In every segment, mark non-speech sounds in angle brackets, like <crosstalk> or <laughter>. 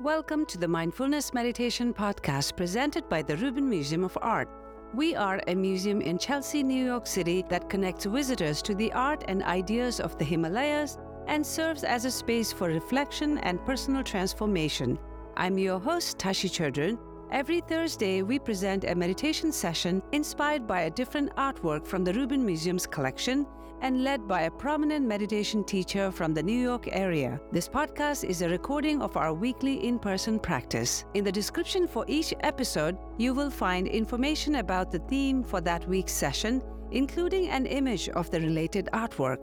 Welcome to the Mindfulness Meditation Podcast presented by the Rubin Museum of Art. We are a museum in Chelsea, New York City that connects visitors to the art and ideas of the Himalayas and serves as a space for reflection and personal transformation. I'm your host, Tashi Chodron. Every Thursday, we present a meditation session inspired by a different artwork from the Rubin Museum's collection and led by a prominent meditation teacher from the New York area. This podcast is a recording of our weekly in person practice. In the description for each episode, you will find information about the theme for that week's session, including an image of the related artwork.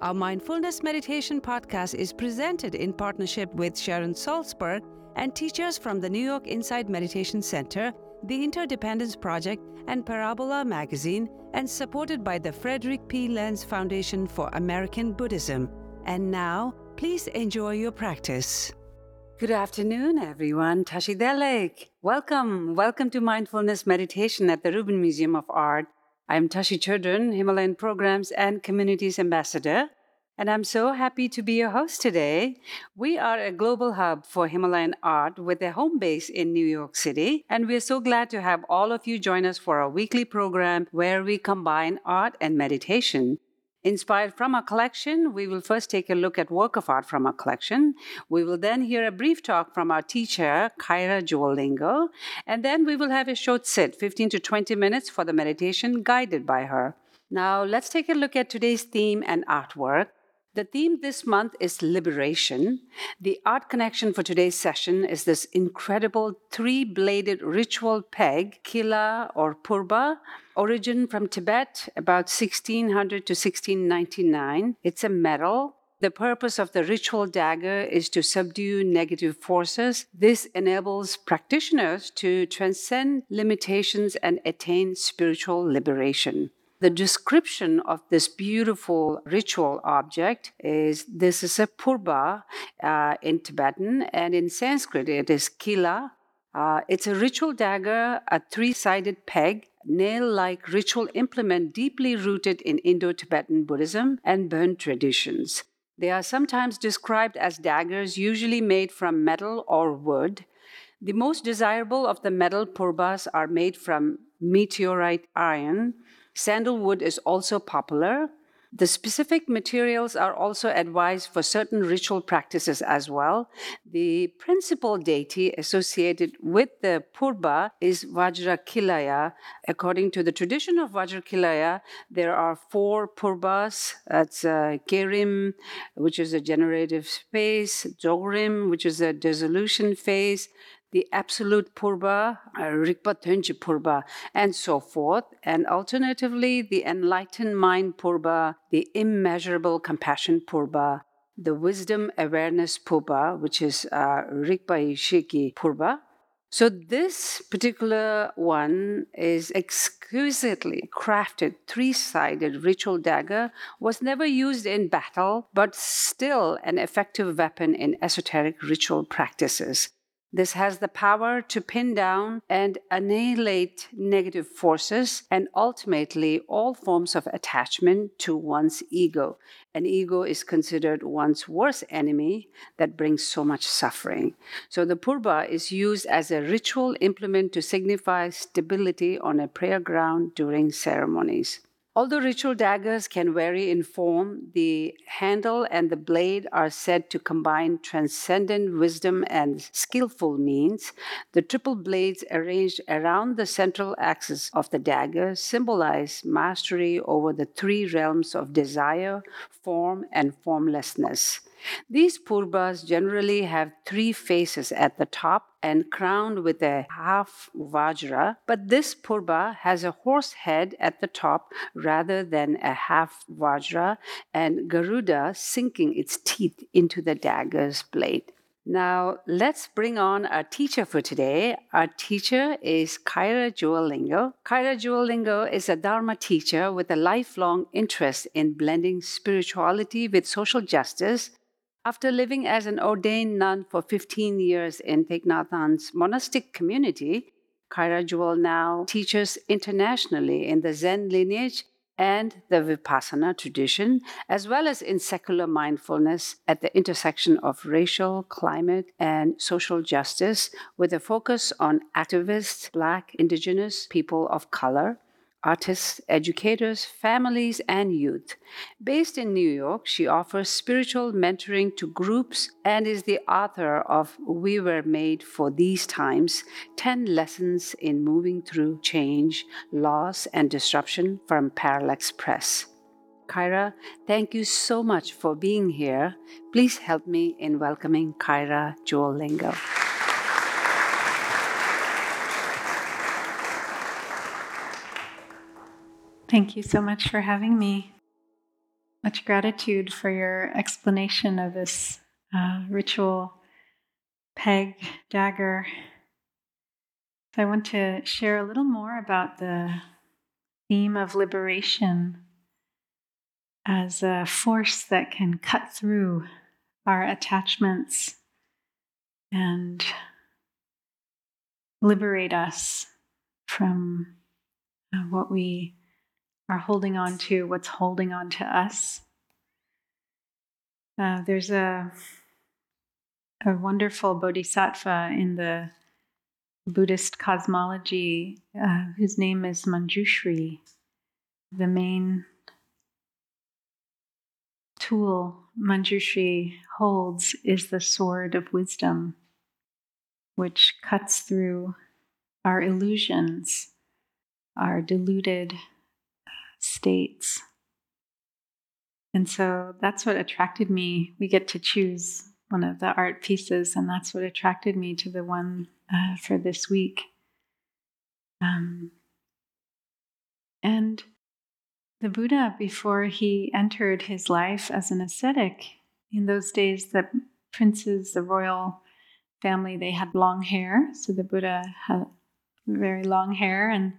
Our mindfulness meditation podcast is presented in partnership with Sharon Salzberg and teachers from the New York Insight Meditation Center the Interdependence Project, and Parabola magazine, and supported by the Frederick P. Lenz Foundation for American Buddhism. And now, please enjoy your practice. Good afternoon, everyone. Tashi Delek. Welcome. Welcome to Mindfulness Meditation at the Rubin Museum of Art. I'm Tashi Chodron, Himalayan Programs and Communities Ambassador and I'm so happy to be your host today. We are a global hub for Himalayan art with a home base in New York City, and we're so glad to have all of you join us for our weekly program where we combine art and meditation. Inspired from our collection, we will first take a look at work of art from our collection. We will then hear a brief talk from our teacher, Kaira Jewel Lingo, and then we will have a short sit, 15 to 20 minutes for the meditation guided by her. Now, let's take a look at today's theme and artwork. The theme this month is liberation. The art connection for today's session is this incredible three bladed ritual peg, kila or purba, origin from Tibet, about 1600 to 1699. It's a metal. The purpose of the ritual dagger is to subdue negative forces. This enables practitioners to transcend limitations and attain spiritual liberation. The description of this beautiful ritual object is this is a purba uh, in Tibetan, and in Sanskrit it is kila. Uh, it's a ritual dagger, a three sided peg, nail like ritual implement deeply rooted in Indo Tibetan Buddhism and Bon traditions. They are sometimes described as daggers, usually made from metal or wood. The most desirable of the metal purbas are made from meteorite iron, Sandalwood is also popular. The specific materials are also advised for certain ritual practices as well. The principal deity associated with the Purba is Vajrakilaya. According to the tradition of Vajrakilaya, there are four Purbas. That's uh, Kyerim, which is a generative space, Dzogrim, which is a dissolution phase, the absolute purba, uh, Rigpa Tenji purba, and so forth. And alternatively, the enlightened mind purba, the immeasurable compassion purba, the wisdom awareness purba, which is uh, Ishiki purba. So, this particular one is exquisitely crafted three sided ritual dagger, was never used in battle, but still an effective weapon in esoteric ritual practices. This has the power to pin down and annihilate negative forces and ultimately all forms of attachment to one's ego. An ego is considered one's worst enemy that brings so much suffering. So the purba is used as a ritual implement to signify stability on a prayer ground during ceremonies. Although ritual daggers can vary in form, the handle and the blade are said to combine transcendent wisdom and skillful means. The triple blades arranged around the central axis of the dagger symbolize mastery over the three realms of desire, form, and formlessness. These purbas generally have three faces at the top and crowned with a half vajra, but this purba has a horse head at the top rather than a half vajra, and Garuda sinking its teeth into the dagger's blade. Now, let's bring on our teacher for today. Our teacher is Kaira Jewel Lingo. Kyra Jewel-Lingo is a Dharma teacher with a lifelong interest in blending spirituality with social justice after living as an ordained nun for 15 years in Thich Nhat Hanh's monastic community, Kaira Jewel now teaches internationally in the Zen lineage and the Vipassana tradition, as well as in secular mindfulness at the intersection of racial, climate, and social justice, with a focus on activists, Black, Indigenous, people of color, artists, educators, families, and youth. Based in New York, she offers spiritual mentoring to groups and is the author of We Were Made for These Times 10 Lessons in Moving Through Change, Loss, and Disruption from Parallax Press. Kaira, thank you so much for being here. Please help me in welcoming Kaira Jewel Lingo. Thank you so much for having me. Much gratitude for your explanation of this uh, ritual peg dagger. So, I want to share a little more about the theme of liberation as a force that can cut through our attachments and liberate us from uh, what we are holding on to, what's holding on to us. Uh, there's a, a wonderful bodhisattva in the Buddhist cosmology uh, whose name is Manjushri. The main tool Manjushri holds is the sword of wisdom, which cuts through our illusions, our deluded states. And so that's what attracted me. We get to choose one of the art pieces, and that's what attracted me to the one uh, for this week. Um, and the Buddha, before he entered his life as an ascetic, in those days, the princes, the royal family, they had long hair. So the Buddha had very long hair, and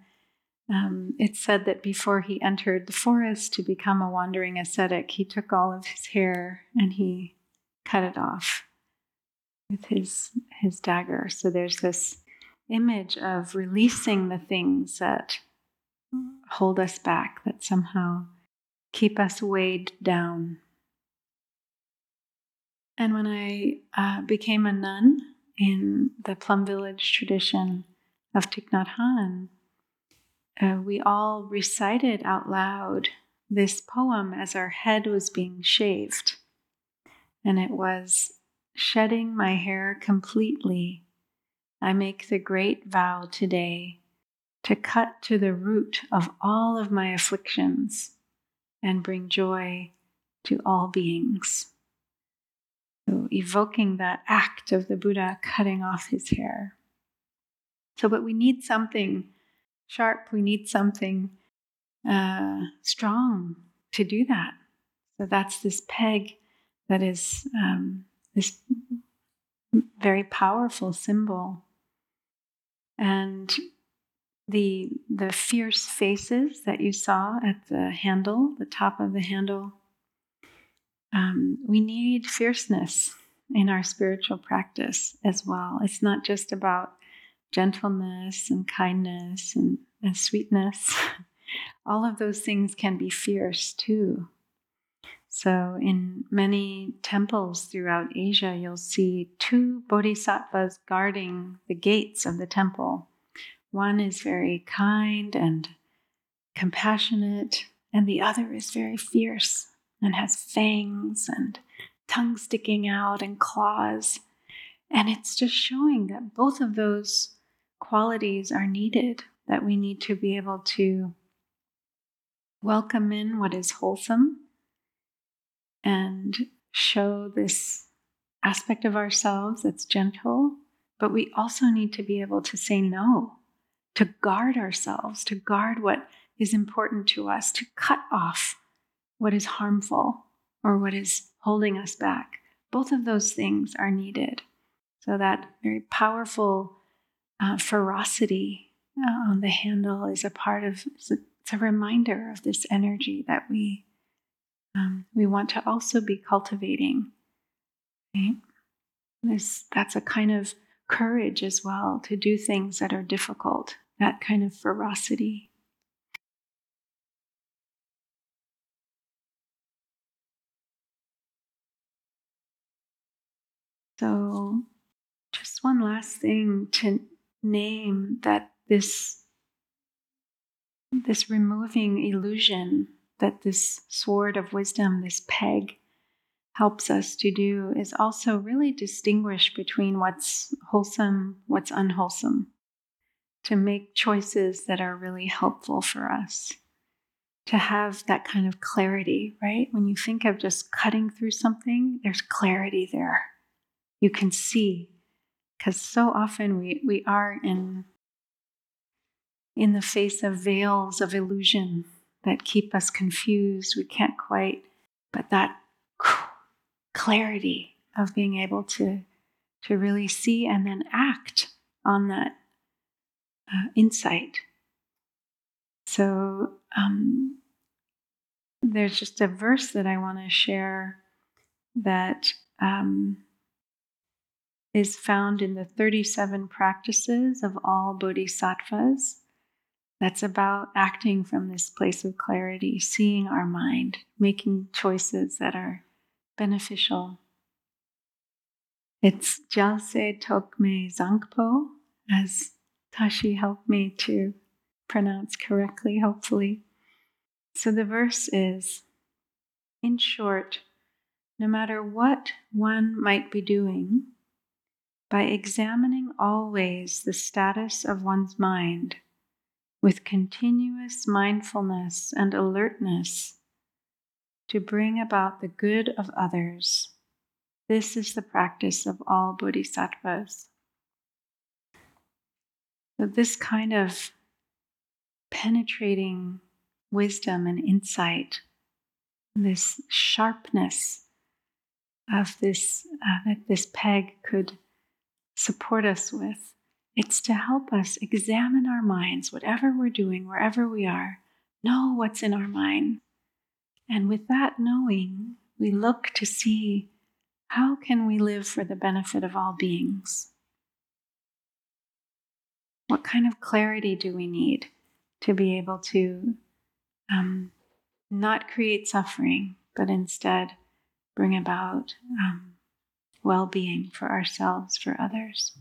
um, it's said that before he entered the forest to become a wandering ascetic, he took all of his hair and he cut it off with his his dagger. So there's this image of releasing the things that hold us back, that somehow keep us weighed down. And when I uh, became a nun in the Plum Village tradition of Thich Nhat Hanh, uh, we all recited out loud this poem as our head was being shaved. And it was shedding my hair completely. I make the great vow today to cut to the root of all of my afflictions and bring joy to all beings. So, evoking that act of the Buddha cutting off his hair. So, but we need something sharp. We need something uh, strong to do that. So that's this peg that is um, this very powerful symbol. And the the fierce faces that you saw at the handle, the top of the handle, um, we need fierceness in our spiritual practice as well. It's not just about gentleness and kindness and, and sweetness. <laughs> All of those things can be fierce too. So, in many temples throughout Asia, you'll see two bodhisattvas guarding the gates of the temple. One is very kind and compassionate, and the other is very fierce and has fangs and tongue sticking out and claws. And it's just showing that both of those qualities are needed, that we need to be able to welcome in what is wholesome and show this aspect of ourselves that's gentle, but we also need to be able to say no, to guard ourselves, to guard what is important to us, to cut off what is harmful or what is holding us back. Both of those things are needed. So, that very powerful uh, ferocity uh, on the handle is a part of it's a, it's a reminder of this energy that we um, we want to also be cultivating. Right? this that's a kind of courage as well to do things that are difficult. That kind of ferocity. So, just one last thing to name that this this removing illusion that this sword of wisdom, this peg, helps us to do is also really distinguish between what's wholesome, what's unwholesome, to make choices that are really helpful for us, to have that kind of clarity, right? When you think of just cutting through something, there's clarity there. You can see, because so often we, we are in, in the face of veils of illusion that keep us confused. We can't quite, but that clarity of being able to, to really see and then act on that uh, insight. So, um, there's just a verse that I want to share that um, is found in the 37 practices of all bodhisattvas. That's about acting from this place of clarity, seeing our mind, making choices that are beneficial. It's Gyaltse Tokme Zangpo, as Tashi helped me to pronounce correctly, hopefully. So the verse is In short, no matter what one might be doing, by examining always the status of one's mind with continuous mindfulness and alertness, to bring about the good of others. This is the practice of all bodhisattvas. So, this kind of penetrating wisdom and insight, this sharpness of this, uh, that this peg could support us with, it's to help us examine our minds, whatever we're doing, wherever we are, know what's in our mind, and with that knowing, we look to see how can we live for the benefit of all beings? What kind of clarity do we need to be able to um, not create suffering, but instead bring about um, well being for ourselves, for others?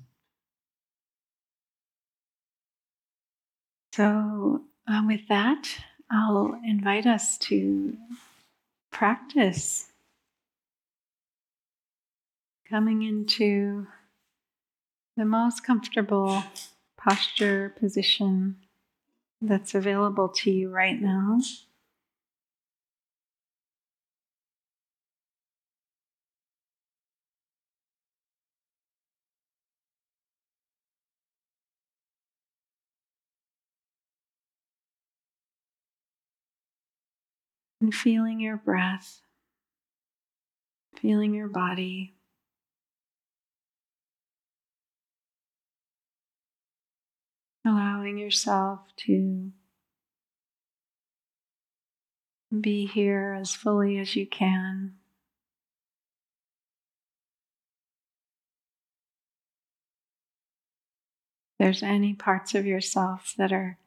So, uh, with that, I'll invite us to practice coming into the most comfortable posture position that's available to you right now. And feeling your breath, feeling your body. Allowing yourself to be here as fully as you can. There's any parts of yourself that are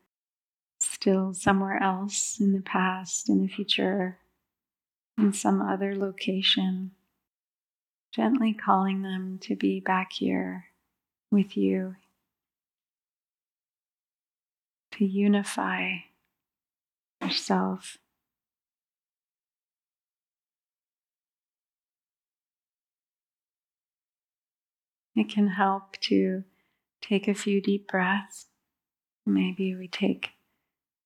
still somewhere else in the past, in the future, in some other location, gently calling them to be back here with you, to unify yourself. It can help to take a few deep breaths. Maybe we take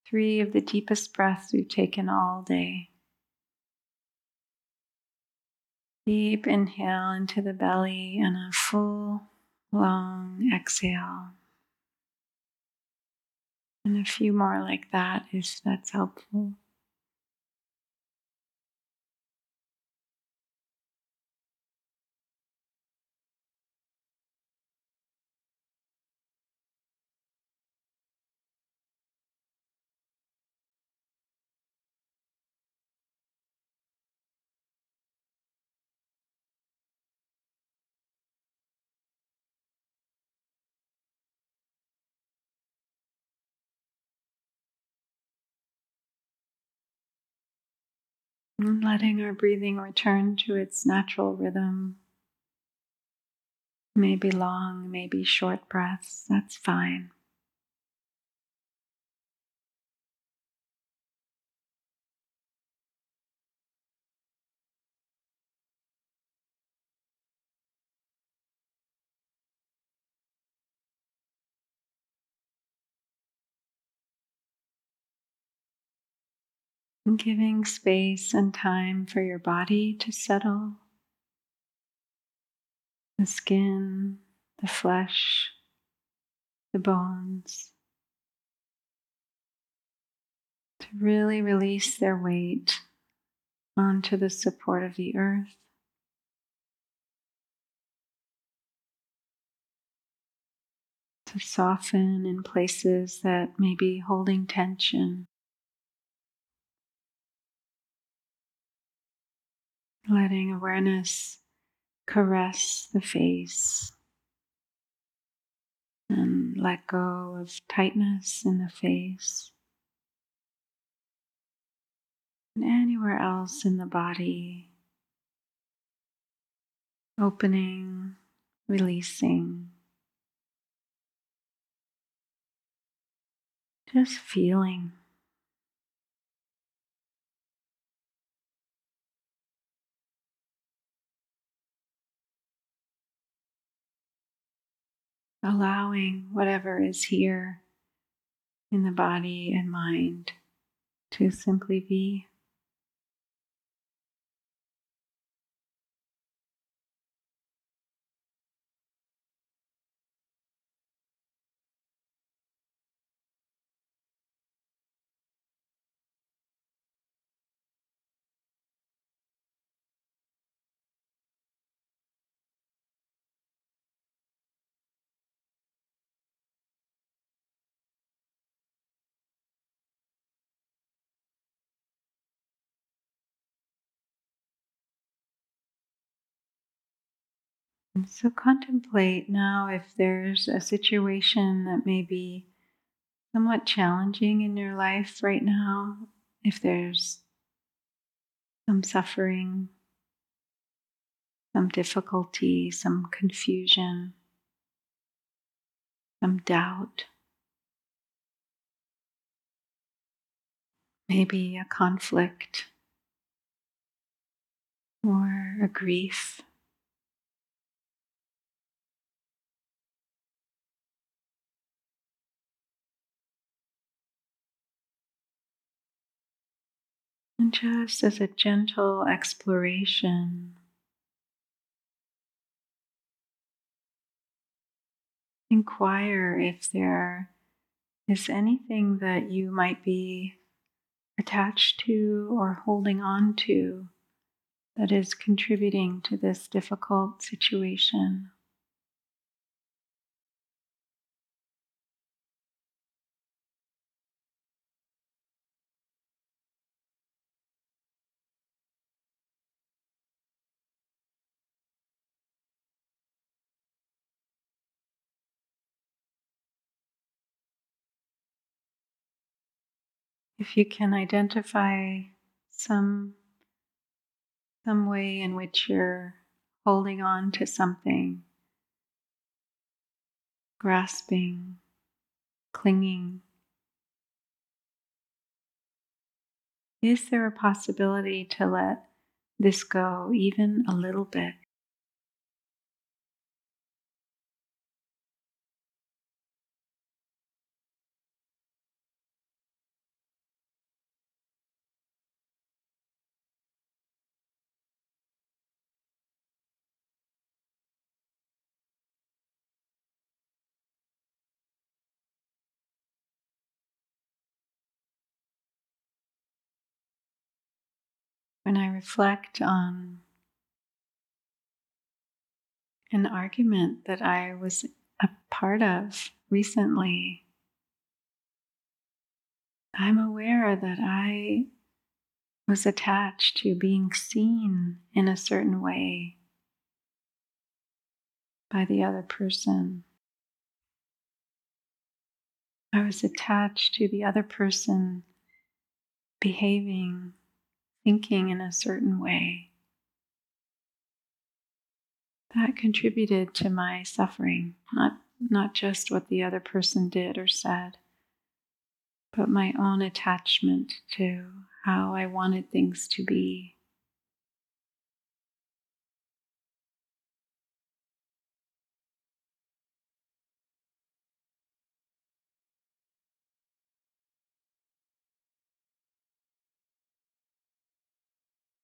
three of the deepest breaths we've taken all day. Deep inhale into the belly and a full, long exhale. And a few more like that if that's helpful. Mm, letting our breathing return to its natural rhythm. Maybe long, maybe short breaths, that's fine. Giving space and time for your body to settle. The skin, the flesh, the bones. To really release their weight onto the support of the earth. To soften in places that may be holding tension. Letting awareness caress the face and let go of tightness in the face. And anywhere else in the body, opening, releasing, just feeling. Allowing whatever is here in the body and mind to simply be. So contemplate now if there's a situation that may be somewhat challenging in your life right now, if there's some suffering, some difficulty, some confusion, some doubt. Maybe a conflict or a grief. And just as a gentle exploration, inquire if there is anything that you might be attached to or holding on to that is contributing to this difficult situation. If you can identify some some way in which you're holding on to something grasping clinging. Is there a possibility to let this go even a little bit when I reflect on an argument that I was a part of recently, I'm aware that I was attached to being seen in a certain way by the other person. I was attached to the other person behaving thinking in a certain way. that contributed to my suffering, not, not just what the other person did or said, but my own attachment to how I wanted things to be.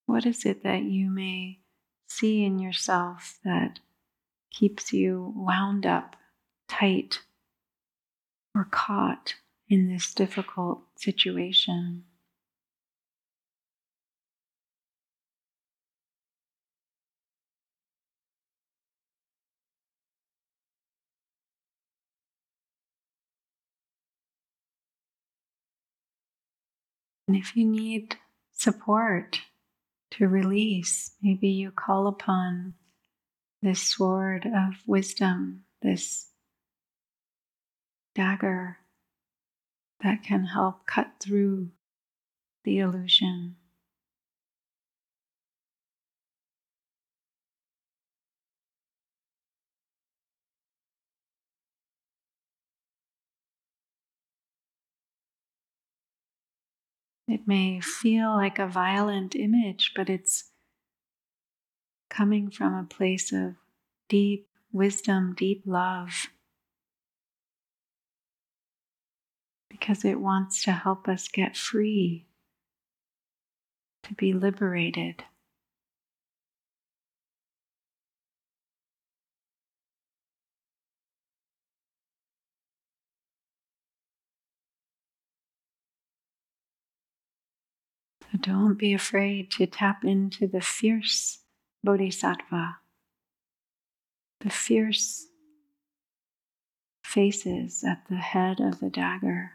What is it that you may see in yourself that keeps you wound up tight or caught in this difficult situation? And if you need support, to release. Maybe you call upon this sword of wisdom, this dagger that can help cut through the illusion. It may feel like a violent image, but it's coming from a place of deep wisdom, deep love, because it wants to help us get free, to be liberated. Don't be afraid to tap into the fierce bodhisattva, the fierce faces at the head of the dagger.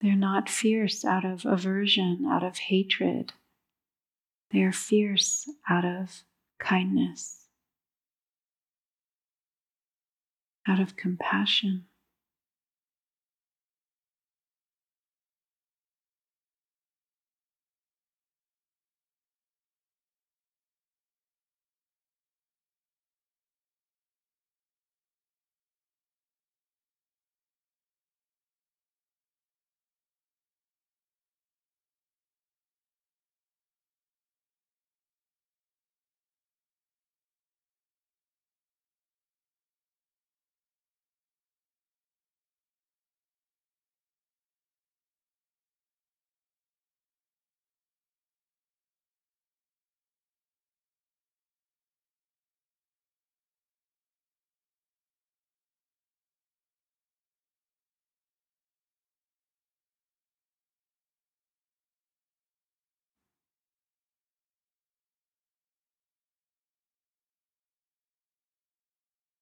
They're not fierce out of aversion, out of hatred. They're fierce out of kindness. Out of compassion.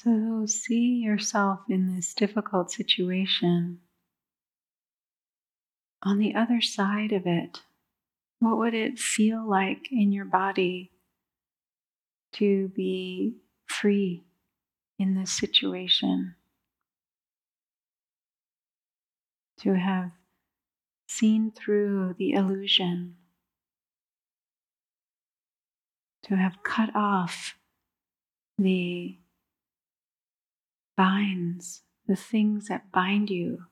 So see yourself in this difficult situation. On the other side of it, what would it feel like in your body to be free in this situation? To have seen through the illusion, to have cut off the binds, the things that bind you.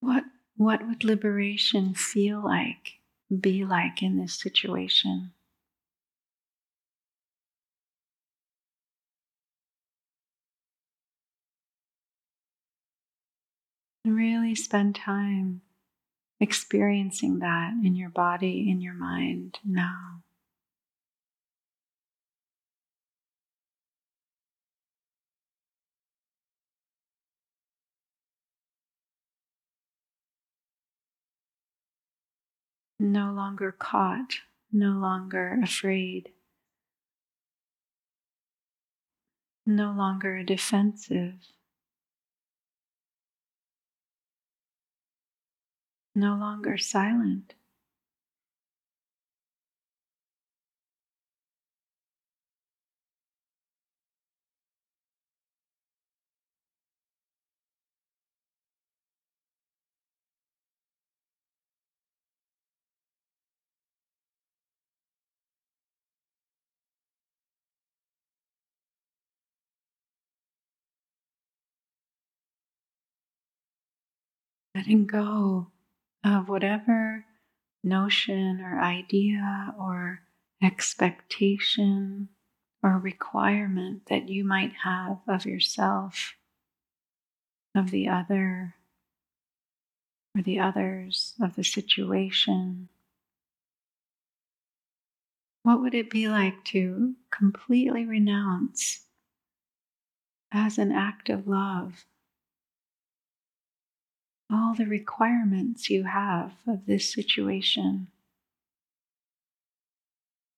What, what would liberation feel like, be like in this situation? really spend time experiencing that in your body, in your mind now. No longer caught, no longer afraid, no longer defensive. no longer silent. letting go of whatever notion or idea or expectation or requirement that you might have of yourself, of the other, or the others, of the situation. What would it be like to completely renounce as an act of love all the requirements you have of this situation,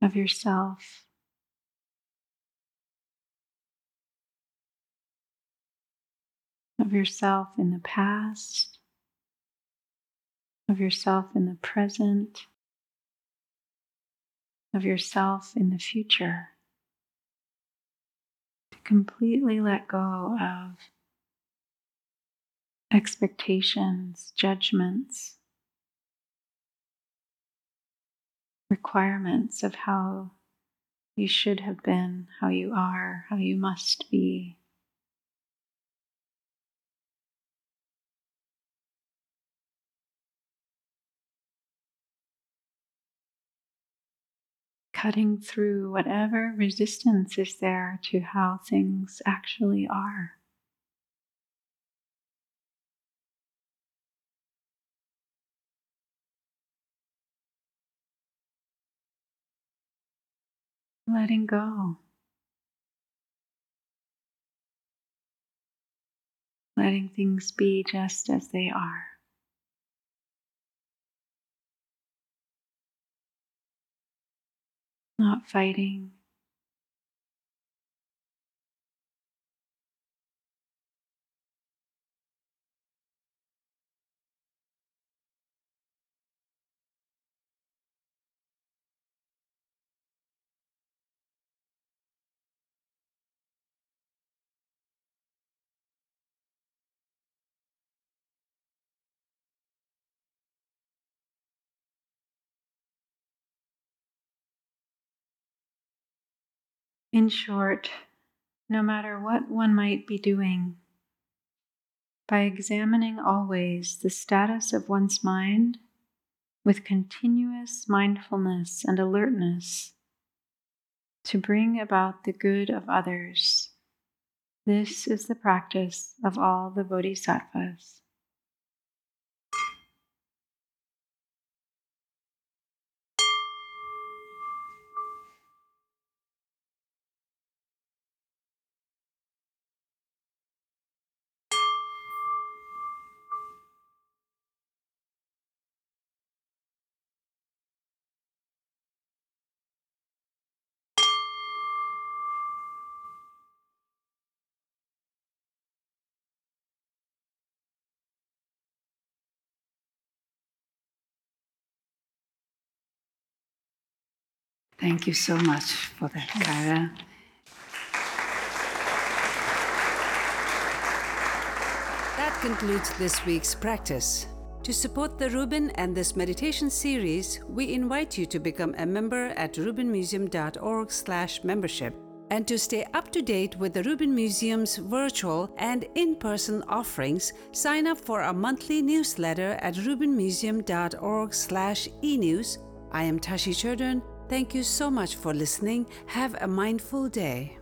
of yourself? Of yourself in the past, of yourself in the present, of yourself in the future. To completely let go of expectations, judgments, requirements of how you should have been, how you are, how you must be. cutting through whatever resistance is there to how things actually are. Letting go. Letting things be just as they are. not fighting. In short, no matter what one might be doing, by examining always the status of one's mind with continuous mindfulness and alertness to bring about the good of others, this is the practice of all the bodhisattvas. Thank you so much for that, Kaira. That concludes this week's practice. To support the Rubin and this meditation series, we invite you to become a member at rubinmuseum.org/membership. And to stay up to date with the Rubin Museum's virtual and in-person offerings, sign up for our monthly newsletter at rubinmuseum.org/enews. I am Tashi Chodron Thank you so much for listening. Have a mindful day.